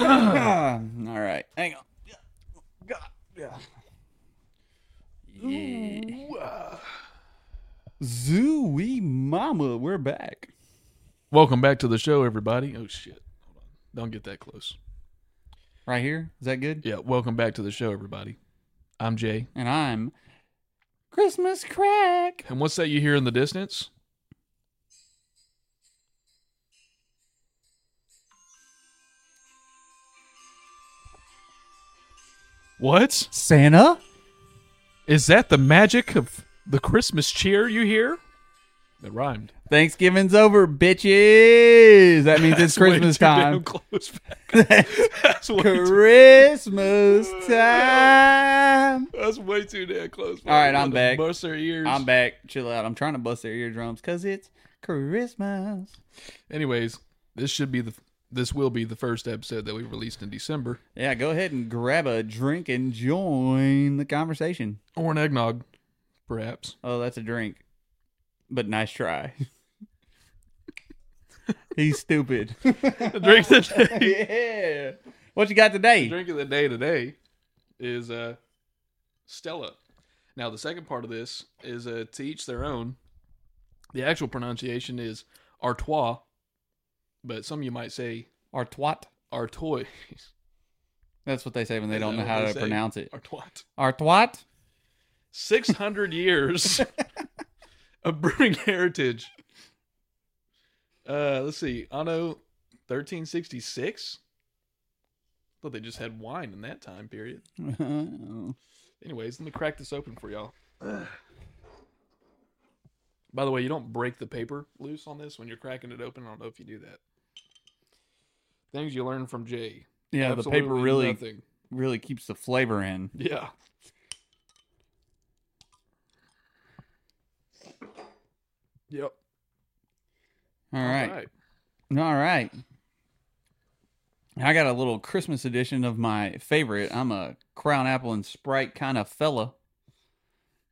And All right. Hang on. Yeah. Zooey mama, we're back. welcome back to the show, everybody. Oh shit! Hold on, don't get that close. Right here. Is that good? Yeah, welcome back to the show, everybody. I'm Jay, And I'm Christmas crack. and what's that you hear in the distance? What Santa? is that? The magic of the Christmas cheer you hear? It rhymed. Thanksgiving's over, bitches. That means it's That's way Christmas time. Close. That's way, too, Christmas time. that's way too damn close. All right, I'm back. Bust their ears. I'm back. Chill out. I'm trying to bust their eardrums because it's Christmas. Anyways, this should be the this will be the first episode that we released in December, Yeah, go ahead and grab a drink and join the conversation. or an eggnog, perhaps. Oh, that's a drink. But nice try. He's stupid. The drink of the day, yeah. What you got the today? drink of the day today is uh, Stella. Now the second part of this is uh, to each their own. The actual pronunciation is Artois, but some of you might say Artois. Artois. That's what they say when they don't know how to pronounce it. Artois. Artois? 600 years of brewing heritage. Uh, let's see. Anno 1366. Thought they just had wine in that time period. Anyways, let me crack this open for y'all. By the way, you don't break the paper loose on this when you're cracking it open. I don't know if you do that. Things you learn from Jay. yeah, the paper really nothing. really keeps the flavor in. Yeah. Yep. All right. All right. I got a little Christmas edition of my favorite. I'm a Crown Apple and Sprite kind of fella.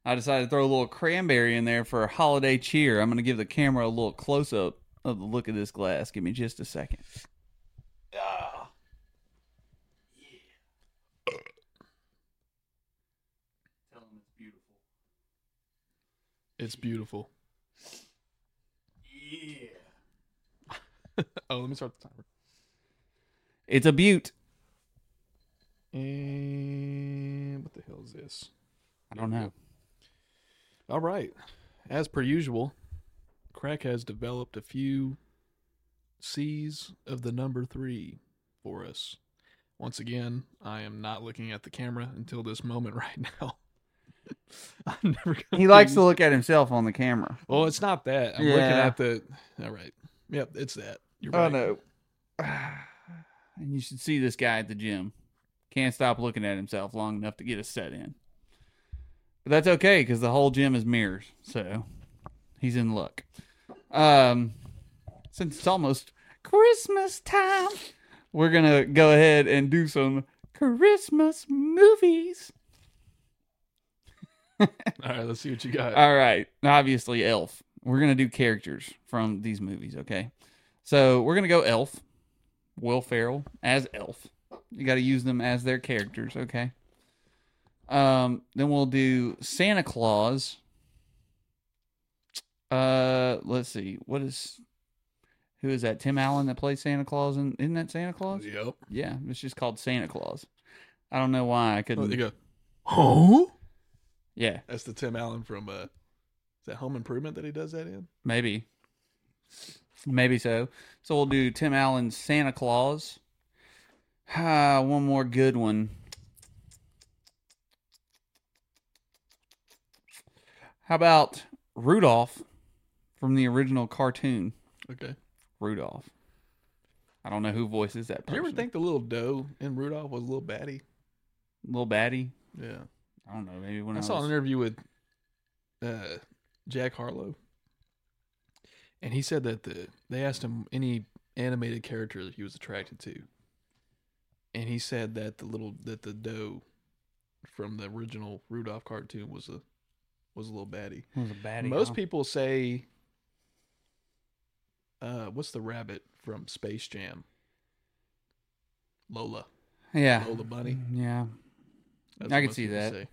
I decided to throw a little cranberry in there for a holiday cheer. I'm going to give the camera a little close up of the look of this glass. Give me just a second. Ah. Tell 'em it's beautiful. It's beautiful. Yeah. Oh, let me start the timer. It's a butte. And what the hell is this? I don't know. All right. As per usual, Crack has developed a few C's of the number three for us. Once again, I am not looking at the camera until this moment right now. I'm never gonna He likes to look at himself on the camera. Well, it's not that. I'm looking at the. All right. Yep, it's that. You're Oh no. And you should see this guy at the gym. Can't stop looking at himself long enough to get a set in. But that's okay because the whole gym is mirrors, so he's in luck. Um, since it's almost Christmas time, we're gonna go ahead and do some Christmas movies. All right, let's see what you got. All right. Obviously, Elf. We're going to do characters from these movies, okay? So we're going to go Elf. Will Ferrell as Elf. You got to use them as their characters, okay? Um, then we'll do Santa Claus. Uh, let's see. What is who is that? Tim Allen that plays Santa Claus? And isn't that Santa Claus? Yep. Yeah, it's just called Santa Claus. I don't know why I Oh, couldn't. they go. Huh? Yeah, That's the Tim Allen from. uh Is that Home Improvement that he does that in? Maybe. Maybe so. So we'll do Tim Allen's Santa Claus. Ah, one more good one. How about Rudolph from the original cartoon? Okay. Rudolph. I don't know who voices that Did you ever think the little doe in Rudolph was a little batty? Little Baddie? Yeah. I don't know. Maybe when I, I saw an interview with uh, Jack Harlow, and he said that the they asked him any animated character that he was attracted to, and he said that the little that the doe from the original Rudolph cartoon was a was a little baddie. was a baddie. Most huh? people say, uh, what's the rabbit from Space Jam? Lola. Yeah. Lola Bunny. Yeah. That's I can see that. say.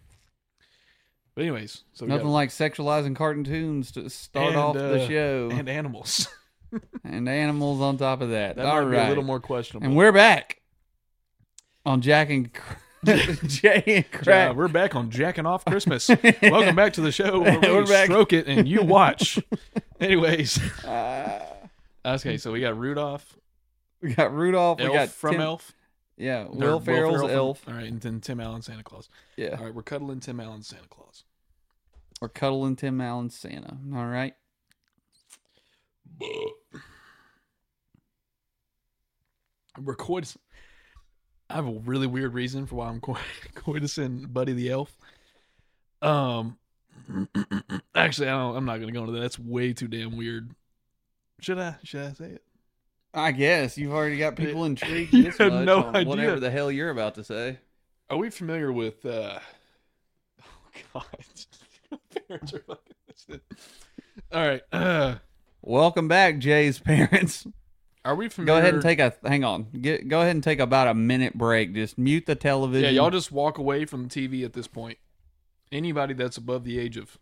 But anyways, so Nothing like sexualizing cartoons to start And, off the uh, show. and animals. and animals on top of that. that All might be a little more questionable. and we're back on Jack and Jay and Yeah, Crack. we're back on jacking off Christmas. Welcome back to the show. Where we We're back. stroke it and you watch. Anyways, Uh, okay, so we got Rudolph, we got Rudolph. Elf we got from Tim- Elf, Yeah, Will Ferrell's from- Elf. All right, and then Tim Allen Santa Claus. Yeah, All right, we're cuddling Tim Allen Santa Claus. or cuddling Tim Allen Santa. All right. We're coitus- I have a really weird reason for why I'm co- coitusing Buddy the Elf. Um, actually, I don't, I'm not going to go into that. That's way too damn weird. Should I? Should I say it? I guess you've already got people intrigued You this had much no on idea. whatever the hell you're about to say. Are we familiar with? uh Oh God, parents are fucking. All right. Uh, Welcome back, Jay's parents. are we familiar? Go ahead and take a hang on. Get go ahead and take about a minute break. Just mute the television. Yeah, y'all just walk away from the TV at this point. Anybody that's above the age of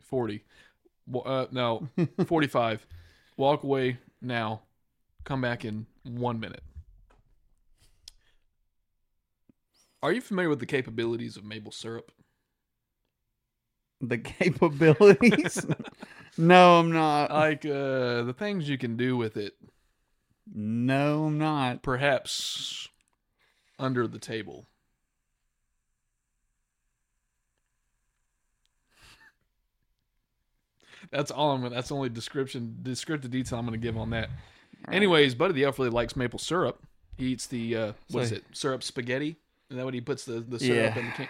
forty, uh, no, forty-five, walk away now. Come back in one minute. Are you familiar with the capabilities of maple syrup? the capabilities. no, I'm not. Like uh, the things you can do with it, no, I'm not. perhaps under the table. That's all I'm. That's the only description, descriptive detail I'm gonna give on that. Anyways, Buddy the Elf really likes maple syrup. He eats the uh, what is So- it? Syrup spaghetti. Is that what he puts the the syrup Yeah. in the can?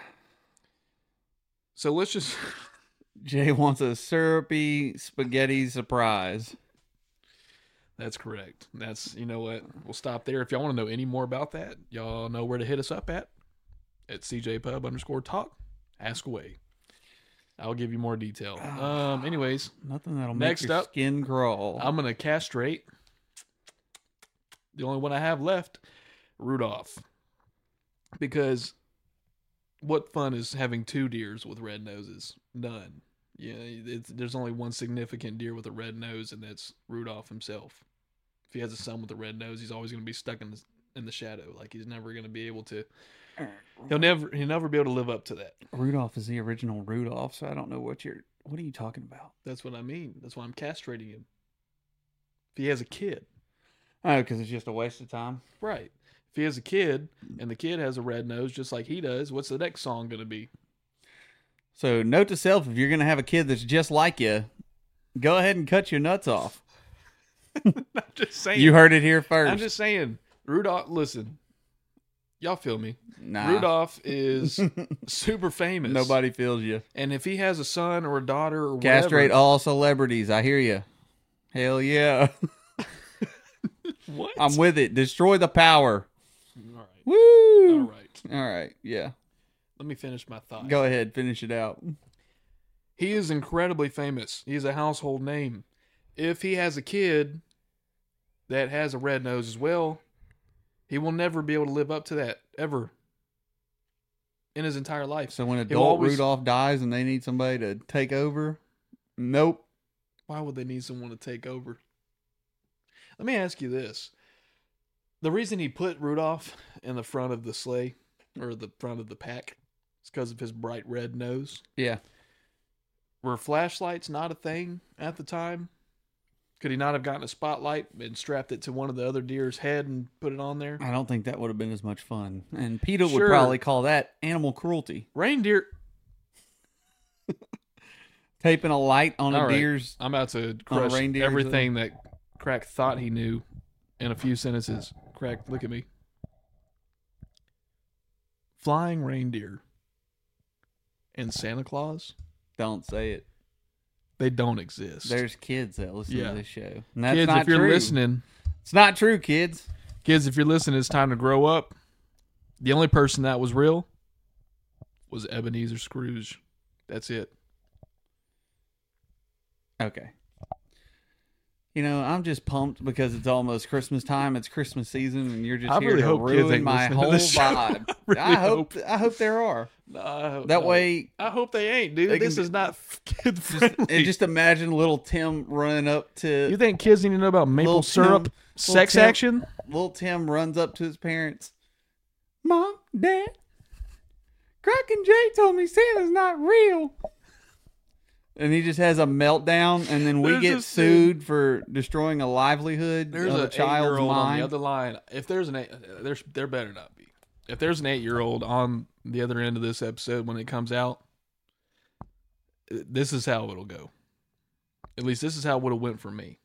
So let's just Jay wants a syrupy spaghetti surprise. That's correct. That's you know what we'll stop there. If y'all want to know any more about that, y'all know where to hit us up at at CJ Pub underscore talk. Ask away. I'll give you more detail. Um. Anyways, Nothing that'll Next make your up, skin crawl. I'm gonna castrate the only one I have left, Rudolph, because what fun is having two deers with red noses? None. Yeah, it's, there's only one significant deer with a red nose, and that's Rudolph himself. If he has a son with a red nose, he's always going to be stuck in the, in the shadow. Like he's never going to be able to. He'll never he'll never be able to live up to that. Rudolph is the original Rudolph, so I don't know what you're. What are you talking about? That's what I mean. That's why I'm castrating him. If he has a kid, Oh, because it's just a waste of time. right? If he has a kid and the kid has a red nose just like he does, what's the next song going to be? So, note to self: if you're gonna have a kid that's just like you, go ahead and cut your nuts off. I'm just saying. You heard it here 1st I'm just saying. Rudolph, listen, y'all feel me. nah. Rudolph is super famous. Nobody feels you. And if he has a son or a daughter or whatever, Castrate all celebrities. I hear you. Hell yeah. what? I'm with it. Destroy the power. all right. Woo. All right. All right. Yeah. Let me finish my thought. Go ahead. Finish it out. He is incredibly famous. He's a household name. If he has a kid that has a red nose as well, he will never be able to live up to that ever in his entire life. So when adult always- Rudolph dies and they need somebody to take over, nope. Why would they need someone to take over? Let me ask you this. The reason he put Rudolph in the front of the sleigh or the front of the pack is because of his bright red nose. Yeah. Were flashlights not a thing at the time? Could he not have gotten a spotlight and strapped it to one of the other deer's head and put it on there? I don't think that would have been as much fun. And PETA would probably call that animal cruelty. Reindeer. Taping a light on All a right. deer's. I'm about to crush everything that Crack thought he knew in a few sentences. Crack, look at me. Flying reindeer and Santa Claus, Don't say it. they don't exist. There's kids that listen Yeah. to this show. And that's kids, not if you're true. listening, It's not true, kids. kids, if you're listening, it's time to grow up. The only person that was real was Ebenezer Scrooge. That's it. Okay. You know, I'm just pumped because it's almost Christmas time. It's Christmas season, and you're just I here really to ruin my whole vibe. I really I hope. I hope there are. No, That no. way, I hope they ain't, dude. They this be- is not kid just, friendly. and just imagine little Tim running up to you think kids need to know about maple syrup, Tim- sex Tim- action? little Tim runs up to his parents. Mom, Dad, Crack and Jay told me Santa's not real. And he just has a meltdown, and then we There's get sued for destroying a livelihood There's of a a child's eight-year-old on mind. the other line. If there's an eight, there's there better not be. If there's an eight-year-old on the other end of this episode when it comes out, this is how it'll go. At least this is how it would have went for me.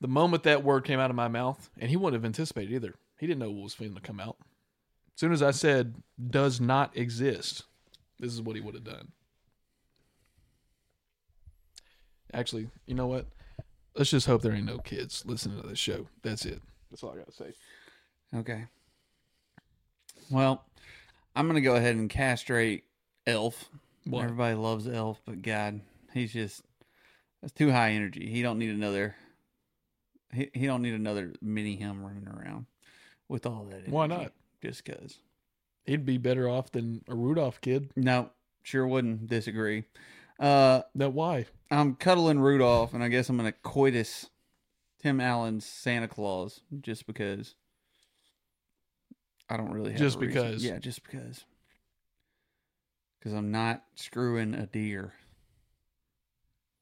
The moment that word came out of my mouth, and he wouldn't have anticipated either. He didn't know what was going to come out. As soon as I said "does not exist," this is what he would have done. Actually, you know what? Let's just hope there ain't no kids listening to this show. That's it. That's all I gotta say. Okay. Well, I'm gonna go ahead and castrate Elf. What? Everybody loves Elf, but God, he's just that's too high energy. He don't need another. He he don't need another mini him running around with all that. Energy, Why not? Just cause. He'd be better off than a Rudolph kid. No, sure wouldn't disagree. Uh, That why? I'm cuddling Rudolph, and I guess I'm gonna coitus Tim Allen's Santa Claus just because. I don't really have Just because. Yeah, just because. Because I'm not screwing a deer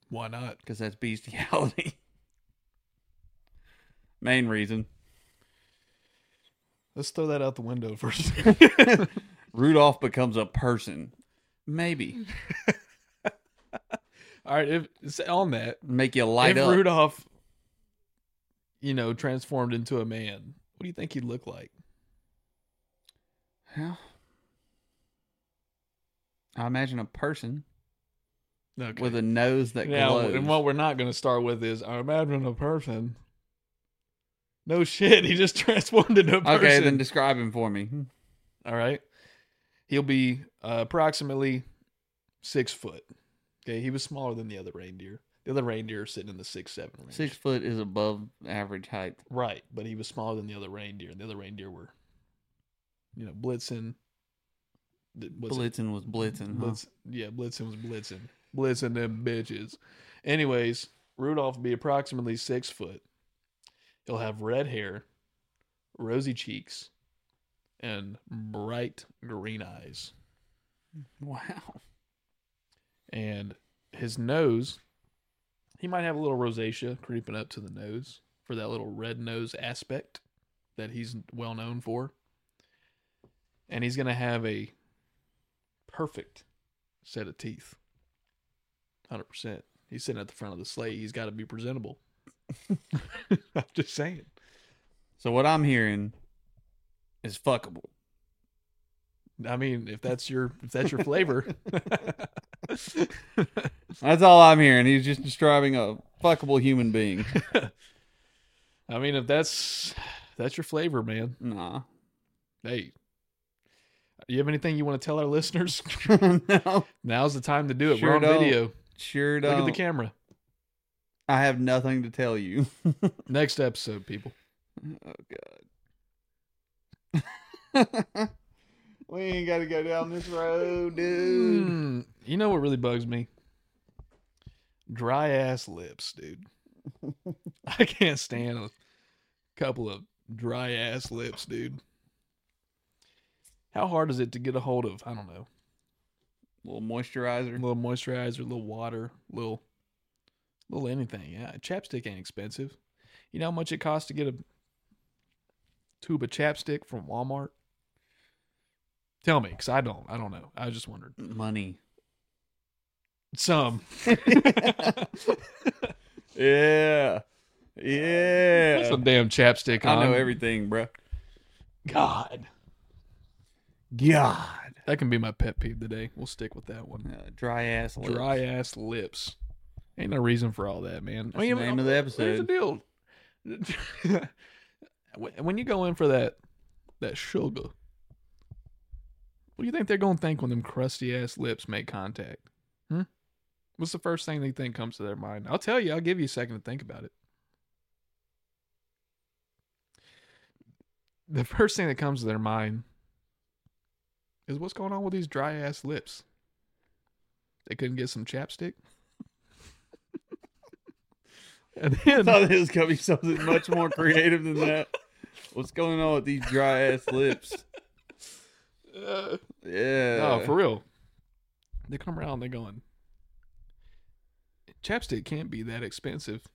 Why not? because that's bestiality. Main reason. Let's throw that out the window first. Rudolph becomes a person. Maybe all right. If it's on that, make you light if up. Rudolph, you know, transformed into a man, what do you think he'd look like? Well, I imagine a person Okay. with a nose that now, glows. and what we're not going to start with is I imagine a person. No shit, he just transformed into a person. okay, then describe him for me. All right. He'll be uh, approximately six foot. Okay, he was smaller than the other reindeer. The other reindeer are sitting in the six seven range. Six foot is above average height. Right, but he was smaller than the other reindeer, and the other reindeer were, you know, Blitzen. was it- Blitzen was blitzing. Huh? Yeah, Blitzen was Blitzen. Blitzen them bitches. Anyways, Rudolph will be approximately six foot. He'll have red hair, rosy cheeks, and bright green eyes. Wow. And his nose he might have a little rosacea creeping up to the nose for that little red nose aspect that he's well known for. And he's going to have a perfect set of teeth. 100% he's sitting at the front of the sleigh he's got to be presentable. I'm just saying. So what I'm hearing is fuckable. I mean if that's your if that's your flavor That's all I'm hearing. He's just describing a fuckable human being. i mean if that's that's your flavor man Nah. Hey, do you have anything you want to tell our listeners? no. Now's the time to do it. Sure We're on don't. video. Sure Look don't. at the camera. I have nothing to tell you. Next episode, people. oh god. We ain't got to go down this road, dude. Mm, you know what really bugs me? Dry ass lips, dude. I can't stand a couple of dry ass lips, dude. How hard is it to get a hold of? I don't know. A little moisturizer, A little moisturizer, a little water, little, little anything. Yeah, chapstick ain't expensive. You know how much it costs to get a tube of chapstick from Walmart? Tell me, cause I don't. I don't know. I just wondered. Money. Some. Yeah. Yeah. Some damn chapstick I know everything, bro. God, God. that can be my pet peeve today. We'll stick with that one. Uh, dry ass lips. Dry ass lips. Ain't no reason for all that, man. That's the name of the Here's the episode. deal. When- when you go in for that that sugar, what do you think they're gonna think when them crusty ass lips make contact? Hmm? What's the first thing they think comes to their mind? I'll tell you. I'll give you a second to think about it. The first thing that comes to their mind is what's going on with these dry ass lips. They couldn't get some chapstick. and then, I thought it was gonna be something much more creative than that. What's going on with these dry ass lips? Yeah. no, for real. They come around. They're going. Chapstick can't be that expensive.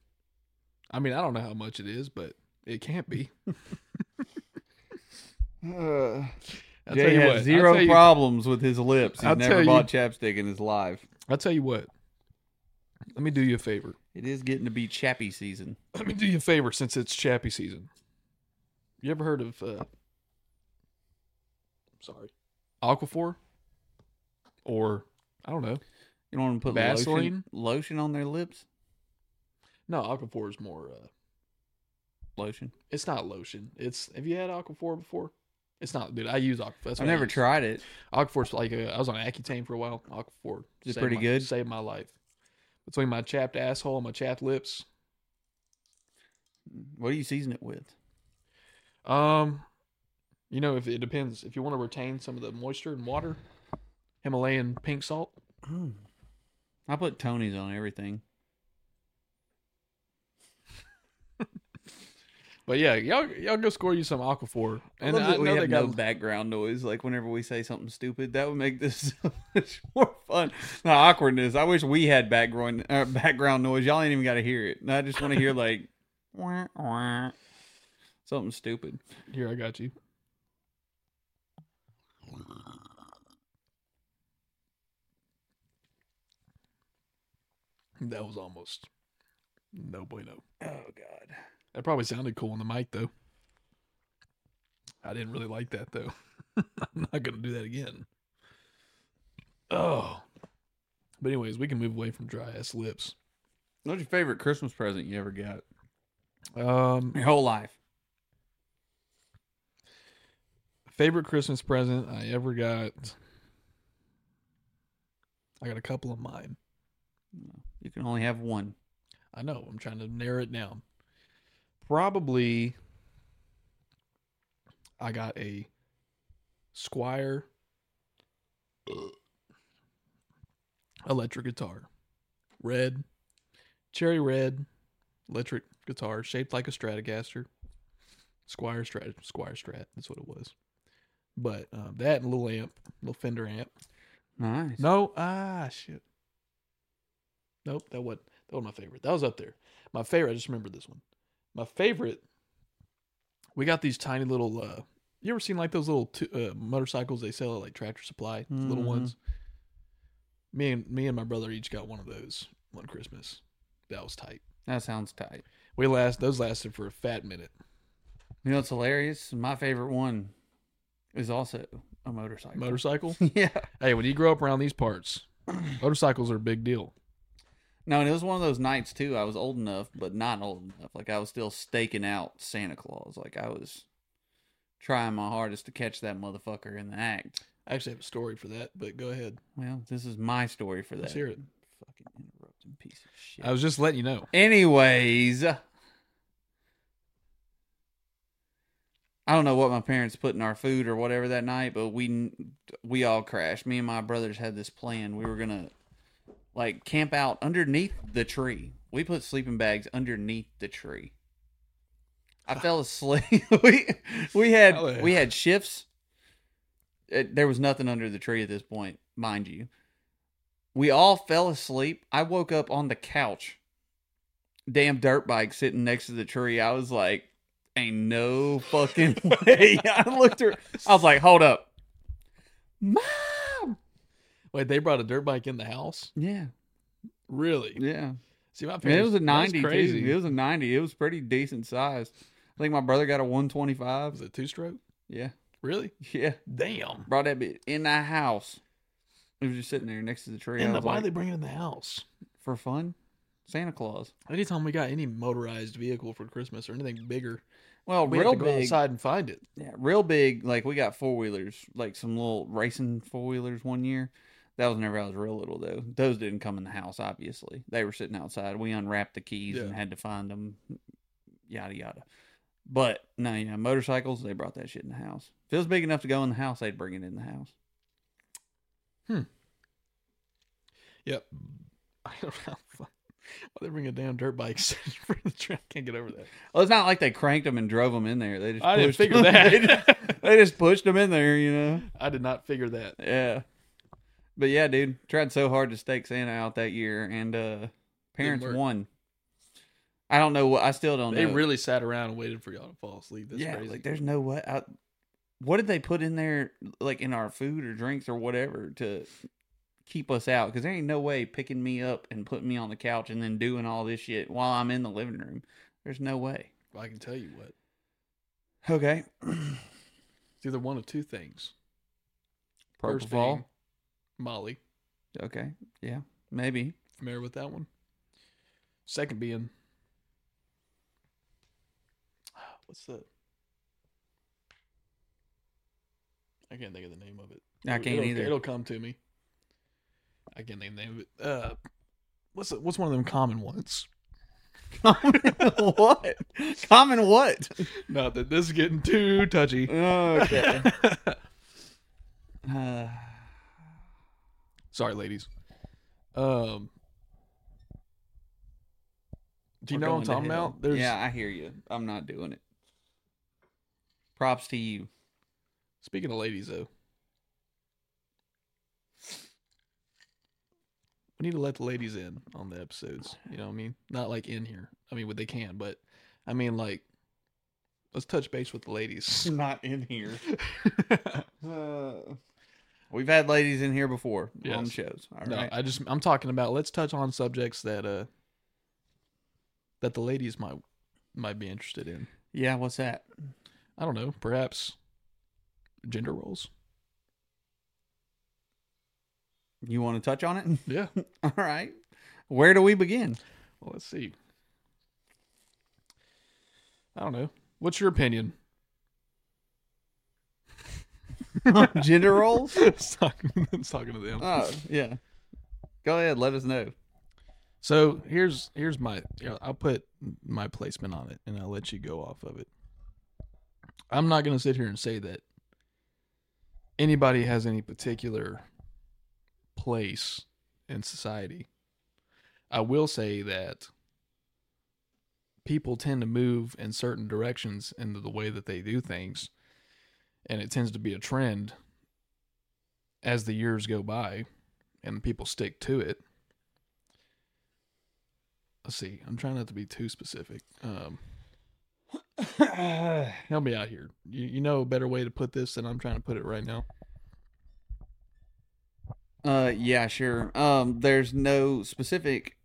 I mean, I don't know how much it is, but it can't be. Uh, I'll Jay tell has what. Zero you- problems with his lips. He's I'll never bought chapstick in his life. I'll tell you what. Let me do you a favor. It is getting to be chappy season. Let me do you a favor since it's chappy season. You ever heard of uh sorry. Aquaphor? Or I don't know. You don't want to put Vaseline? lotion, lotion on their lips? No, Aquaphor is more uh Lotion. it's not lotion. It's have you had Aquaphor before? It's not dude, I use Aquaphor. I've never tried it. Aquaphor's like uh, I was on Accutane for a while. Aquaphor Is pretty my- good? Saved my life. Between my chapped asshole and my chapped lips. What do you season it with? Um, you know, if it depends. If you want to retain some of the moisture and water, Himalayan pink salt. I put Tony's on everything. But yeah, y'all y'all go score you some Aquaphor. And And I, we have no background noise. Like whenever we say something stupid, that would make this so much more fun. The awkwardness. I wish we had background uh, background noise. Y'all ain't even got to hear it. I just want to hear like wah, wah, something stupid. here. I got you. That was almost no bueno. Oh God. That probably sounded cool on the mic though. I didn't really like that though. I'm not gonna do that again. Oh. But anyways, we can move away from dry ass lips. What's your favorite Christmas present you ever got? Um Your whole life. Favorite Christmas present I ever got. I got a couple of mine. You can only have one. I know. I'm trying to narrow it down. Probably I got a Squier electric guitar. Red, cherry red electric guitar shaped like a Stratocaster. Squier Strat, Squier Strat. That's what it was. But um, that and little amp, little Fender amp. Nice. No, ah, shit. Nope, that was that was my favorite. That was up there. My favorite. I just remember this one. My favorite. We got these tiny little. uh You ever seen like those little two, uh, motorcycles they sell at like Tractor Supply? the Little ones. Me and me and my brother each got one of those one Christmas. That was tight. That sounds tight. We last those lasted for a fat minute. You know what's hilarious? My favorite one is also a motorcycle. Motorcycle. yeah. hey, when you grow up around these parts, motorcycles are a big deal. No, and it was one of those nights too. I was old enough, but not old enough. Like I was still staking out Santa Claus. Like I was trying my hardest to catch that motherfucker in the act. I actually have a story for that, but go ahead. Well, this is my story for that. Let's hear it. Fucking interrupting piece of shit. I was just letting you know. Anyways, I don't know what my parents put in our food or whatever that night, but we we all crashed. Me and my brothers had this plan. We were gonna like camp out underneath the tree. We put sleeping bags underneath the tree. I fell asleep. we we had oh, we had shifts. It, there was nothing under the tree at this point, mind you. We all fell asleep. I woke up on the couch damn dirt bike sitting next to the tree. I was like, ain't no fucking way. I looked her. I was like, hold up. Mom. Wait, they brought a dirt bike in the house? Yeah. Really? Yeah. See, my mean, it was a that's 90 crazy. too. It was a 90. It was pretty decent size. I think my brother got a 125. Was it two stroke? Yeah. Really? Yeah. Damn. Brought that bit in the house. It was just sitting there next to the tree. And was why like, they bring it in the house? for fun? Santa Claus. Anytime we got any motorized vehicle for Christmas or anything bigger, Well, we real have to go big. outside and find it. Yeah, real big. Like we got four wheelers, like some little racing four wheelers one year. That was whenever I was real little, though. Those didn't come in the house, obviously. They were sitting outside. We unwrapped the keys and had to find them, yada, yada. But, no, yeah, motorcycles, they brought that shit in the house. If it was big enough to go in the house, they'd bring it in the house. Hmm. Yep. I don't know why they bring a damn dirt bike for the track. Can't get over that. Well, it's not like they cranked them and drove them in there. They just I didn't pushed figure them- that. they, just, they just pushed them in there, you know? I did not figure that. Yeah. But yeah, dude, tried so hard to stake Santa out that year, and uh parents won. I don't know what. I still don't They know. really sat around and waited for y'all to fall asleep. That's yeah, crazy. like there's no what. I, what did they put in there, like in our food or drinks or whatever, to keep us out? Because there ain't no way picking me up and putting me on the couch and then doing all this shit while I'm in the living room. There's no way. Well, I can tell you what. Okay. It's either one of two things. First of all, Molly. okay, yeah, maybe. Familiar with that one? Second being, what's the? I can't think of the name of it. I can't it'll, either. It'll come to me. I can't think of the name of it. Uh, what's what's one of them common ones? Common what? Common what? Not that this is getting too touchy. Okay. Uh, Sorry, ladies. Um, do you we're know what I'm going to talking hell. about? There's Yeah, I hear you. I'm not doing it. Props to you. Speaking of ladies, though, we need to let the ladies in on the episodes. You know what I mean? Not like in here. I mean, what they can, but I mean, like, let's touch base with the ladies. Not in here. Uh, we've had ladies in here before on shows. All no. I just I'm talking about. Let's touch on subjects that uh that the ladies might might be interested in. yeah, what's that? I don't know, perhaps gender roles. You want to touch on it? Yeah. All right. Where do we begin? Well, let's see. I don't know. What's your opinion? Gender roles? it's, talking, it's talking to them. Oh, yeah. Go ahead. Let us know. So here's here's my I'll put my placement on it and I'll let you go off of it. I'm not going to sit here and say that anybody has any particular place in society. I will say that people tend to move in certain directions into the way that they do things and it tends to be a trend as the years go by and people stick to it let's see. I'm trying not to be too specific. Um, help me out here. You, you know a better way to put this than I'm trying to put it right now. Uh, yeah, sure. Um, there's no specific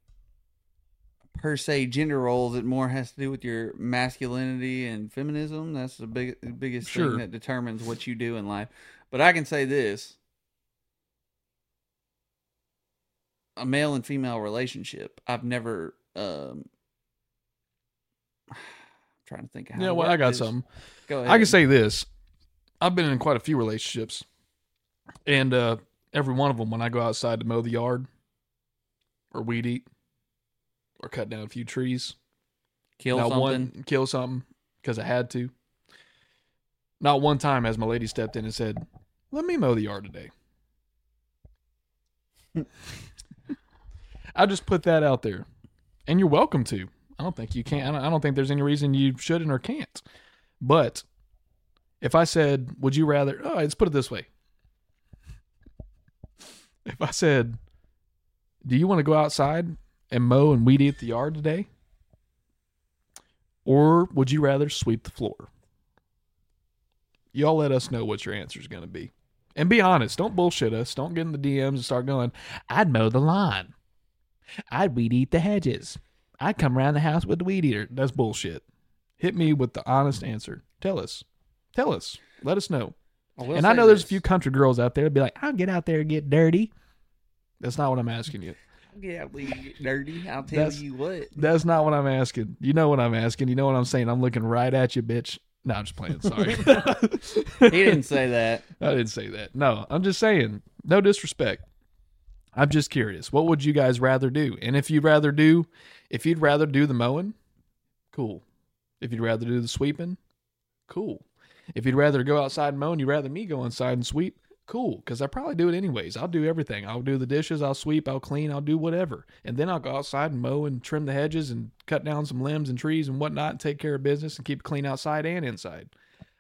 per se gender roles. It more has to do with your masculinity and feminism. That's the big biggest Sure. thing that determines what you do in life. But I can say this: a male and female relationship. I've never. Um, I'm trying to think. How Yeah, well, I got this. something. Go ahead. I can say this. I've been in quite a few relationships, and uh, every one of them, when I go outside to mow the yard, or weed eat, or cut down a few trees, kill not something. one kill something because I had to. Not one time has my lady stepped in and said, "Let me mow the yard today." I just put that out there, and you're welcome to. I don't think you can. I don't- I don't think there's any reason you shouldn't or can't. But if I said, "Would you rather?" Oh, let's put it this way. If I said, "Do you want to go outside and mow and weed eat the yard today?" Or would you rather sweep the floor? Y'all let us know what your answer is going to be. And be honest. Don't bullshit us. Don't get in the DMs and start going, I'd mow the lawn. I'd weed eat the hedges. I'd come around the house with the weed eater. That's bullshit. Hit me with the honest answer. Tell us. Tell us. Let us know. Will and I say know there's a this. few country girls out there that be like, I'll get out there and get dirty. That's not what I'm asking you. Yeah, we get dirty. I'll tell That's- you what. That's not what I'm asking. You know what I'm asking. You know what I'm saying. I'm looking right at you, bitch. No, I'm just playing. Sorry. He didn't say that. I didn't say that. No, I'm just saying. No disrespect. I'm just curious. What would you guys rather do? And if you'd rather do, if you'd rather do the mowing, cool. If you'd rather do the sweeping, cool. If you'd rather go outside and mow and you'd rather me go inside and sweep, cool. Because I probably do it anyways. I'll do everything. I'll do the dishes. I'll sweep. I'll clean. I'll do whatever. And then I'll go outside and mow and trim the hedges and cut down some limbs and trees and whatnot and take care of business and keep it clean outside and inside.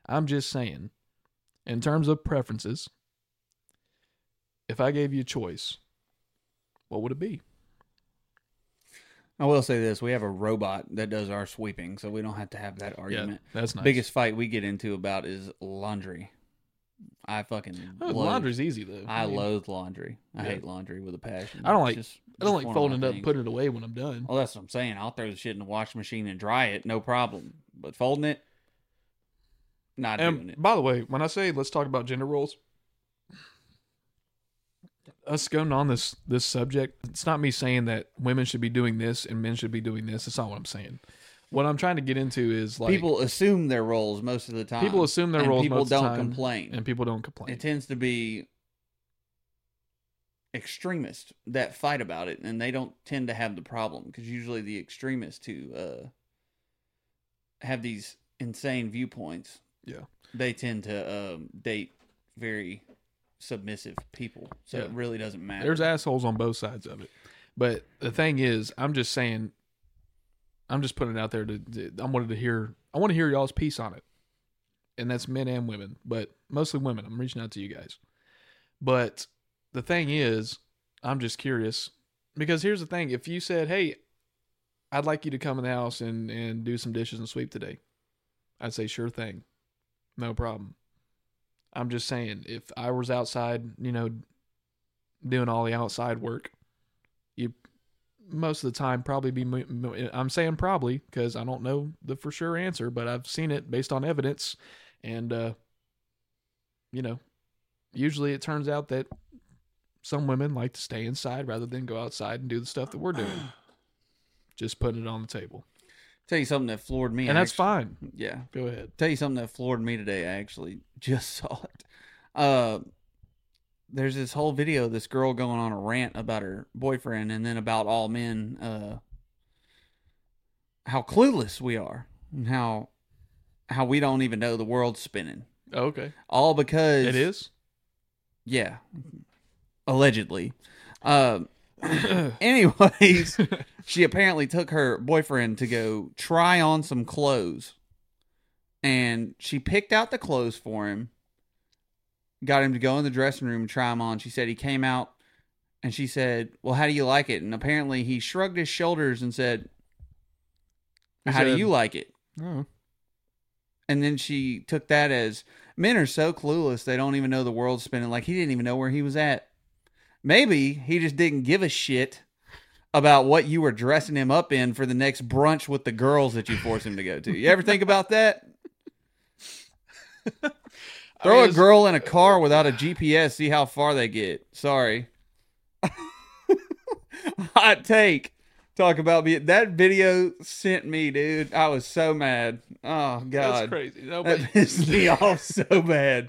I'm just saying, in terms of preferences, if I gave you a choice, what would it be? I will say this: we have a robot that does our sweeping, so we don't have to have that argument. Yeah, that's nice. Biggest fight we get into about is laundry. I fucking Oh, loathe- laundry's easy though. I mean, loathe laundry. I Yeah. hate laundry with a passion. I don't like- just- I don't like folding it up, and things. putting it away when I'm done. Well, that's what I'm saying. I'll throw the shit in the washing machine and dry it, no problem. But folding it, not doing it. by the way, when I say let's talk about gender roles, us going on this this subject, it's not me saying that women should be doing this and men should be doing this. That's not what I'm saying. What I'm trying to get into is like people assume their roles most of the time. people assume their and roles People most don't the time, complain. and people don't complain. it tends to be extremists that fight about it, and they don't tend to have the problem because usually the extremists who uh, have these insane viewpoints, Yeah. they tend to um, date very submissive people. So it really doesn't matter. There's assholes on both sides of it. But the thing is, I'm just saying, I'm just putting it out there to, to I wanted to hear, I want to hear y'all's piece on it. And that's men and women, but mostly women. I'm reaching out to you guys. But the thing is, I'm just curious because here's the thing. If you said, Hey, I'd like you to come in the house and, and do some dishes and sweep today, I'd say, sure thing. No problem. I'm just saying, if I was outside, you know, doing all the outside work, you most of the time probably be. I'm saying probably because I don't know the for sure answer, but I've seen it based on evidence, and uh, you know, usually it turns out that some women like to stay inside rather than go outside and do the stuff that we're doing. Just putting it on the table, Tell you something that floored me, and that's actu- fine. Yeah, Go ahead. tell you something that floored me today. I actually just saw it. Uh, there's this whole video of this girl going on a rant about her boyfriend, and then about all men, uh, how clueless we are, and how how we don't even know the world's spinning. Oh, okay, All because it is. yeah, allegedly. Uh, anyways, she apparently took her boyfriend to go try on some clothes. And she picked out the clothes for him, got him to go in the dressing room and try them on. She said he came out and she said, Well, how do you like it? And apparently he shrugged his shoulders and said, How do you like it? Oh, And then she took that as men are so clueless they don't even know the world's spinning. Like he didn't even know where he was at. Maybe he just didn't give a shit about what you were dressing him up in for the next brunch with the girls that you force him to go to. You ever think about that? I Throw mean, a girl in a car without a GPS, see how far they get. Sorry. Hot take. Talk about me. That video sent me, dude. I was so mad. Oh God. That's crazy. No, but That pissed me off so bad.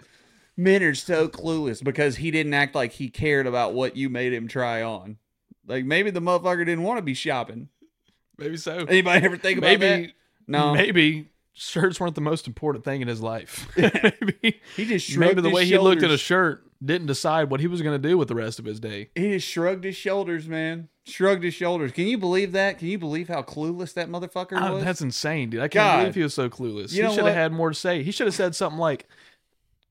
Men are so clueless because he didn't act like he cared about what you made him try on. Like maybe the motherfucker didn't want to be shopping. maybe so. Anybody ever think about that? maybe No. maybe shirts weren't the most important thing in his life. maybe He just shrugged maybe the way he looked at a shirt didn't decide what he was going to do with the rest of his day. He just shrugged his shoulders, man. Shrugged his shoulders. Can you believe that? Can you believe how clueless that motherfucker Ah, was? that's insane, dude. I can't God. believe he was so clueless. You he should have had more to say. He should have said something like,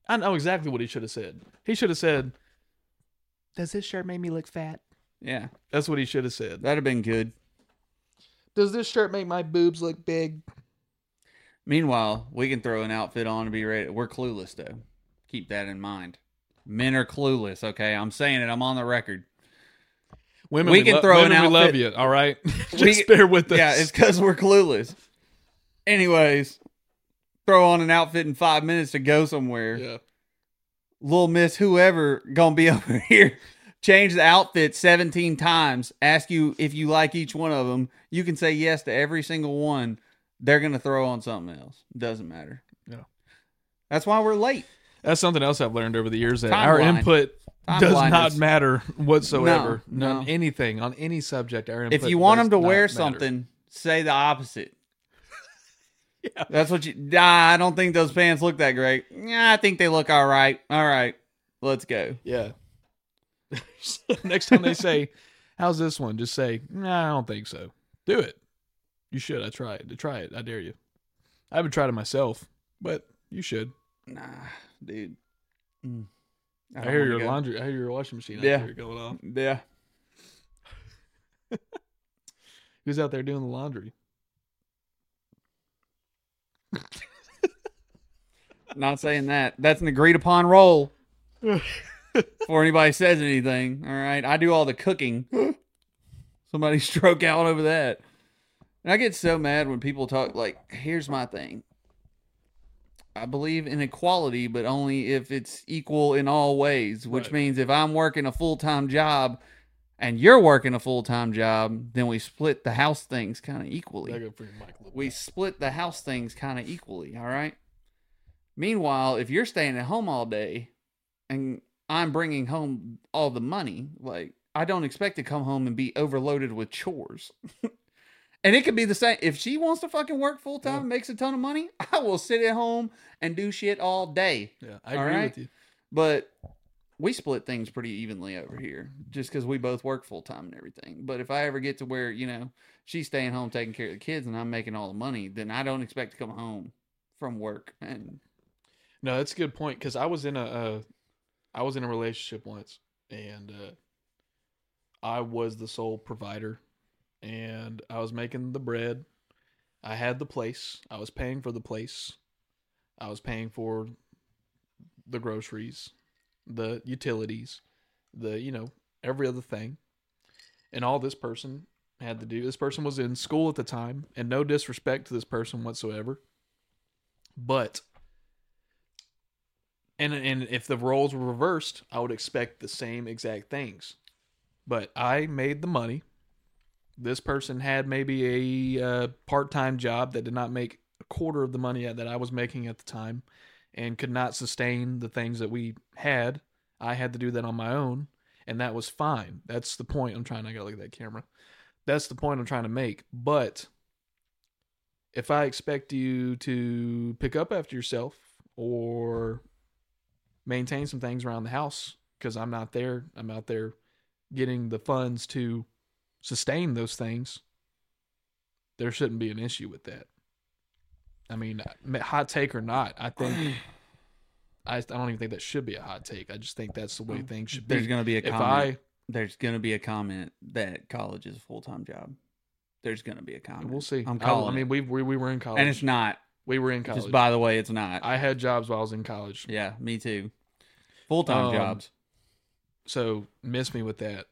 I know exactly what he should have said. He should have said, Does this shirt make me look fat? Yeah, That's what he should have said. that'd have been good. Does this shirt make my boobs look big? Meanwhile, we can throw an outfit on and be ready. We're clueless though. Keep that in mind. Men are clueless. Okay, I'm saying it. I'm on the record. Women, We we, can lo- throw an women, we love you. All right, just We- bear with us. Yeah, it's because we're clueless. Anyways, throw on an outfit in five minutes to go somewhere. yeah. Little Miss whoever gonna be over here. Change the outfit 17 times. Ask you if you like each one of them. You can say yes to every single one. They're gonna throw on something else. Doesn't matter. Yeah. That's why we're late. That's something else I've learned over the years that Timeline. our input does not is- matter whatsoever. No, on no. anything, on any subject. Our input If you want them to wear matter. something, say the opposite. Yeah. That's what you. Nah, I don't think those pants look that great. Yeah, I think they look all right. All right, let's go. yeah. Next time they say, "How's this one?" Just say, "Nah, I don't think so." Do it. You should. I try it. Try it. I dare you. I haven't tried it myself, but you should. Nah, dude. Mm. I, don't hear your go. laundry. I hear your washing machine. Yeah. going on. Yeah. Who's out there doing the laundry? Not saying that. That's an agreed upon role. Before anybody says anything. All right. I do all the cooking. Somebody stroke out over that. And I get so mad when people talk like, here's my thing. I believe in equality, but only if it's equal in all ways, which Right. means if I'm working a full time job and you're working a full time job, then we split the house things kind of equally I go for your mic a little we split the house things kind of equally, all right? Meanwhile, if you're staying at home all day and I'm bringing home all the money, like I don't expect to come home and be overloaded with chores. and it could be the same if she wants to fucking work full time, Yeah. and makes a ton of money, I will sit at home and do shit all day. Yeah, I agree right. with you. But we split things pretty evenly over here just because we both work full time and everything. But if I ever get to where, you know, she's staying home taking care of the kids and I'm making all the money, then I don't expect to come home from work. And No, that's a good point because I was in a, I was in a relationship once, and uh, I was the sole provider, and I was making the bread. I had the place. I was paying for the place. I was paying for the groceries, the utilities, the you know every other thing, and all this person had to do. This person was in school at the time, and no disrespect to this person whatsoever, but and and if the roles were reversed, I would expect the same exact things. But I made the money. This person had maybe a uh, part-time job that did not make a quarter of the money that I was making at the time, and could not sustain the things that we had. I had to do that on my own, and that was fine. That's the point I'm trying. I gotta look at that camera. That's the point I'm trying to make. But if I expect you to pick up after yourself or maintain some things around the house because I'm not there. I'm out there getting the funds to sustain those things. There shouldn't be an issue with that. I mean, hot take or not, I think I, I don't even think that should be a hot take. I just think that's the way um, things should be. there's going to be a if comment. I there's going to be a comment that college is a full time job. There's going to be a comment. we'll see. I'm calling I mean, we, we we were in college. and it's not. we were in college. Just by the way, it's not. I had jobs while I was in college. yeah, me too. Full time Um, jobs. so miss me with that.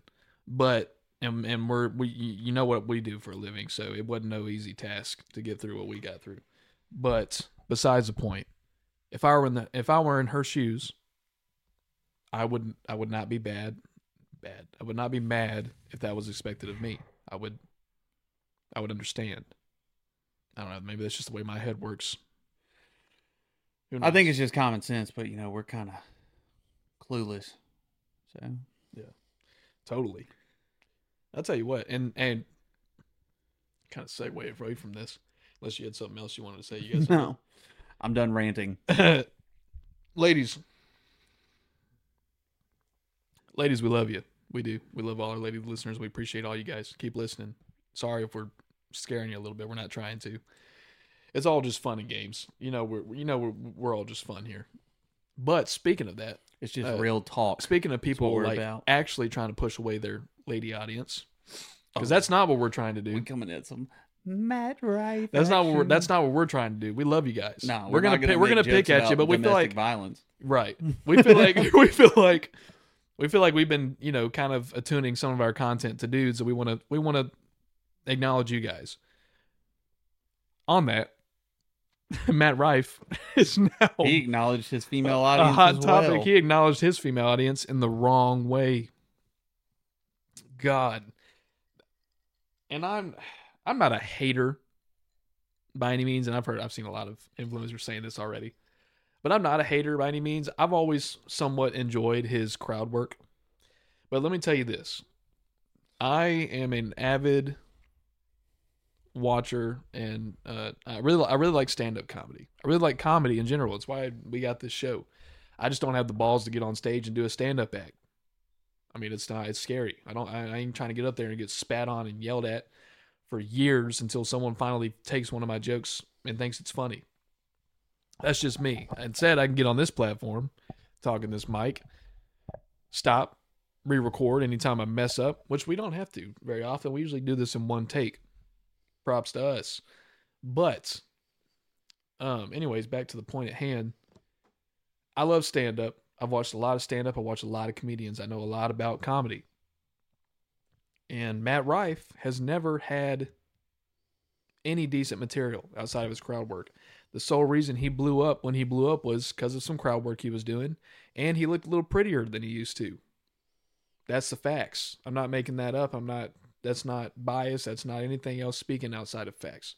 But and, and we're we you know what we do for a living so it wasn't no easy task to get through what we got through. But besides the point if i were in the if i were in her shoes i wouldn't i would not be bad bad. I would not be mad if that was expected of me. I would i would understand. I don't know maybe that's just the way my head works. I think it's just common sense, but you know, we're kind of clueless. So yeah, Totally. I'll tell you what, and and kind of segue away from this, unless you had something else you wanted to say. You guys, no, I'm done ranting. ladies, ladies, we love you. We do. We love all our lady listeners. We appreciate all you guys. Keep listening. Sorry if we're scaring you a little bit. We're not trying to. It's all just fun and games. You know, we're you know we're we're all just fun here. But speaking of that, It's just Uh, real talk. speaking of people we're like about. actually trying to push away their lady audience, because Oh, that's not what we're trying to do. We're coming at some Matt Rife. That's not what we're. That's not what we're trying to do. We love you guys. No, we're, gonna, not pick, we're gonna pick at you, but we feel like violence. right. We feel like we feel like we feel like we've been you know kind of attuning some of our content to dudes, that we want to we want to acknowledge you guys. On that, Matt Rife is now He acknowledged his female audience. a hot as topic. well. He acknowledged his female audience in the wrong way. God. And I'm I'm not a hater by any means, and I've heard I've seen a lot of influencers saying this already. but I'm not a hater by any means. I've always somewhat enjoyed his crowd work. But let me tell you this I am an avid watcher and uh, I really I really like stand up comedy. I really like comedy in general. It's why we got this show. I just don't have the balls to get on stage and do a stand up act. I mean, it's not it's scary. I don't I, I ain't trying to get up there and get spat on and yelled at for years until someone finally takes one of my jokes and thinks it's funny. That's just me. Instead, I can get on this platform, talking this mic, stop, re-record anytime I mess up, which we don't have to very often. We usually do this in one take. Props to us. But um anyways, back to the point at hand. I love stand up. I've watched a lot of stand up. I watch a lot of comedians. I know a lot about comedy. And Matt Rife has never had any decent material outside of his crowd work. The sole reason he blew up when he blew up was because of some crowd work he was doing, and he looked a little prettier than he used to. That's the facts. I'm not making that up. I'm not. That's not bias. That's not anything else speaking outside of facts.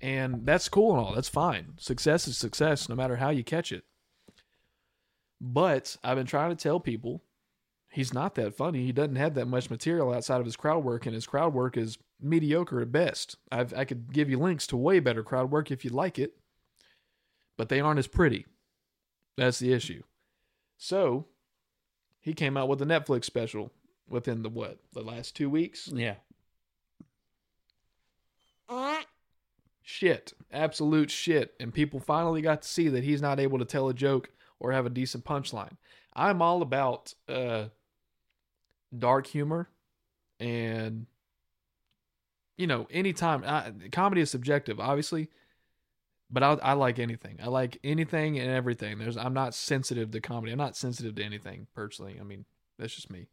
And that's cool and all. That's fine. Success is success, no matter how you catch it. But I've been trying to tell people he's not that funny. He doesn't have that much material outside of his crowd work, and his crowd work is mediocre at best. I've, I could give you links to way better crowd work if you like it, but they aren't as pretty. That's the issue. So he came out with a Netflix special within the what the last two weeks. Yeah. Shit, absolute shit, and people finally got to see that he's not able to tell a joke or have a decent punchline. I'm all about uh, dark humor and you know anytime I, comedy is subjective obviously but I, I like anything. I like anything and everything. There's i'm not sensitive to comedy. I'm not sensitive to anything personally. I mean that's just me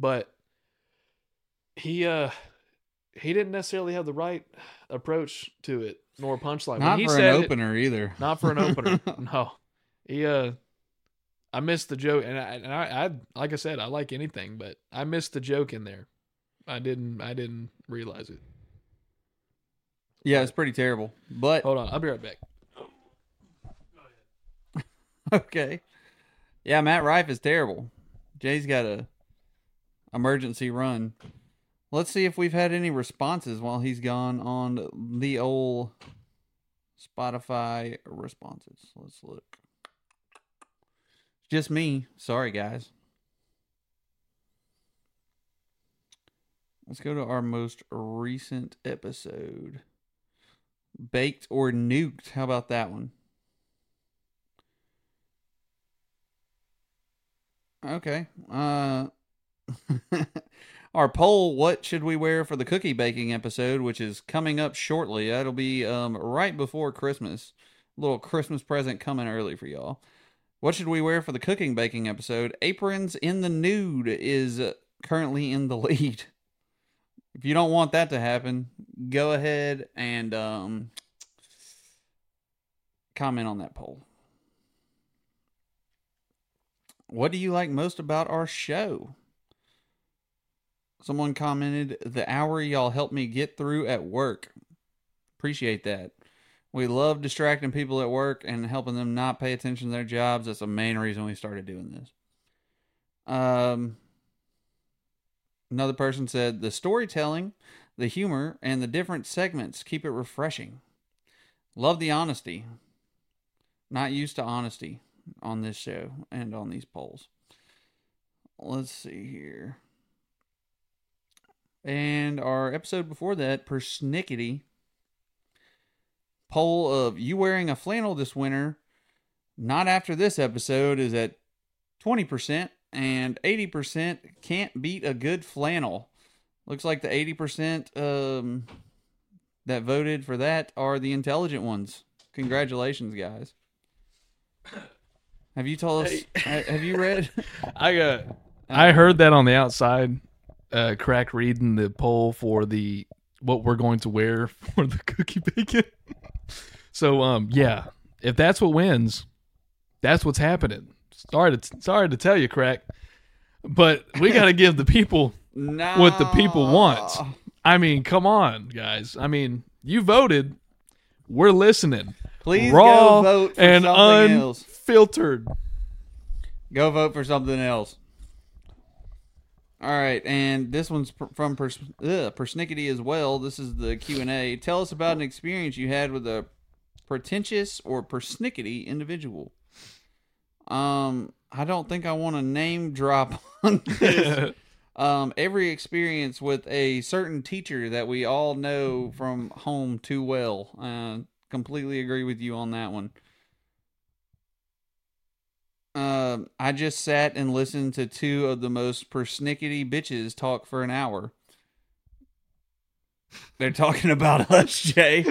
but he uh he didn't necessarily have the right approach to it nor punchline When Not he for said an it- opener either. not for an opener. no, he uh, I missed the joke, and I, and I, I, like I said, I like anything, but I missed the joke in there. I didn't, I didn't realize it. yeah, it's pretty terrible. But Hold on, I'll be right back. okay. Yeah, Matt Rife is terrible. Jay's got a emergency run. Let's see if we've had any responses while he's gone on the old Spotify responses. Let's look. Just me. Sorry, guys. Let's go to our most recent episode. Baked or nuked. How about that one? Okay. Uh our poll, what should we wear for the cookie baking episode, which is coming up shortly. That'll be um right before Christmas. little Christmas present coming early for y'all. What should we wear for the cooking baking episode? Aprons in the nude is currently in the lead. If you don't want that to happen, go ahead and um comment on that poll. What do you like most about our show? Someone commented, the hour y'all helped me get through at work. Appreciate that. We love distracting people at work and helping them not pay attention to their jobs. That's the main reason we started doing this. Um, another person said, the storytelling, the humor, and the different segments keep it refreshing. Love the honesty. Not used to honesty on this show and on these polls. Let's see here. And our episode before that, Persnickety, poll of you wearing a flannel this winter, not after this episode, is at 20%, and 80% can't beat a good flannel. Looks like the 80% um, that voted for that are the intelligent ones. Congratulations, guys. Have you told us? ha- Have you read? I uh, I heard that on the outside. Uh, crack reading the poll for the what we're going to wear for the cookie bacon. so um, yeah, if that's what wins, that's what's happening. Sorry to sorry to tell you, crack, but we got to give the people No. what the people want. I mean, come on, guys. I mean, you voted. We're listening. Please raw go vote for and something else. unfiltered. Go vote for something else. All right, and this one's pr- from Pers- ugh, Persnickety as well. This is the Q and A. Tell us about an experience you had with a pretentious or persnickety individual. Um, I don't think I want to name drop on this. um, every experience with a certain teacher that we all know from home too well. Uh, completely agree with you on that one. Um, I just sat and listened to two of the most persnickety bitches talk for an hour. They're talking about us, Jay.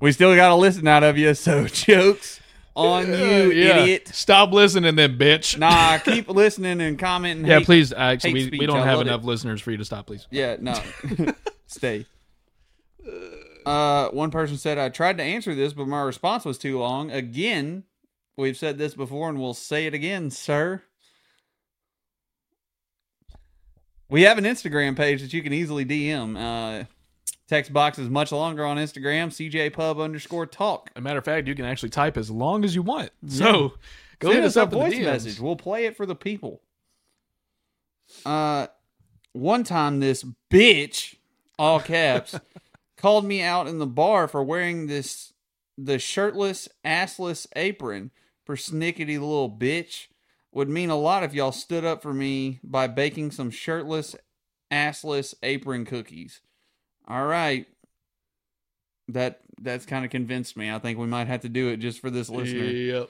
we still got to listen out of you, so jokes on you, Yeah. idiot. Stop listening, then, bitch. Nah, keep listening and commenting. yeah, hate- please. Actually, we, speech, we don't I have love it. enough listeners for you to stop, please. Yeah, no. Stay. Uh, one person said, I tried to answer this, but my response was too long. Again, we've said this before and we'll say it again, sir. We have an Instagram page that you can easily DM. Uh, text box is much longer on Instagram, CJPub underscore talk. A matter of fact, you can actually type as long as you want. So go Send hit us a up the voice message. We'll play it for the people. Uh, one time this bitch, all caps, called me out in the bar for wearing this the shirtless, assless apron. Persnickety little bitch would mean a lot if y'all stood up for me by baking some shirtless, assless apron cookies. All right. That that's kind of convinced me. I think we might have to do it just for this listener. Yep.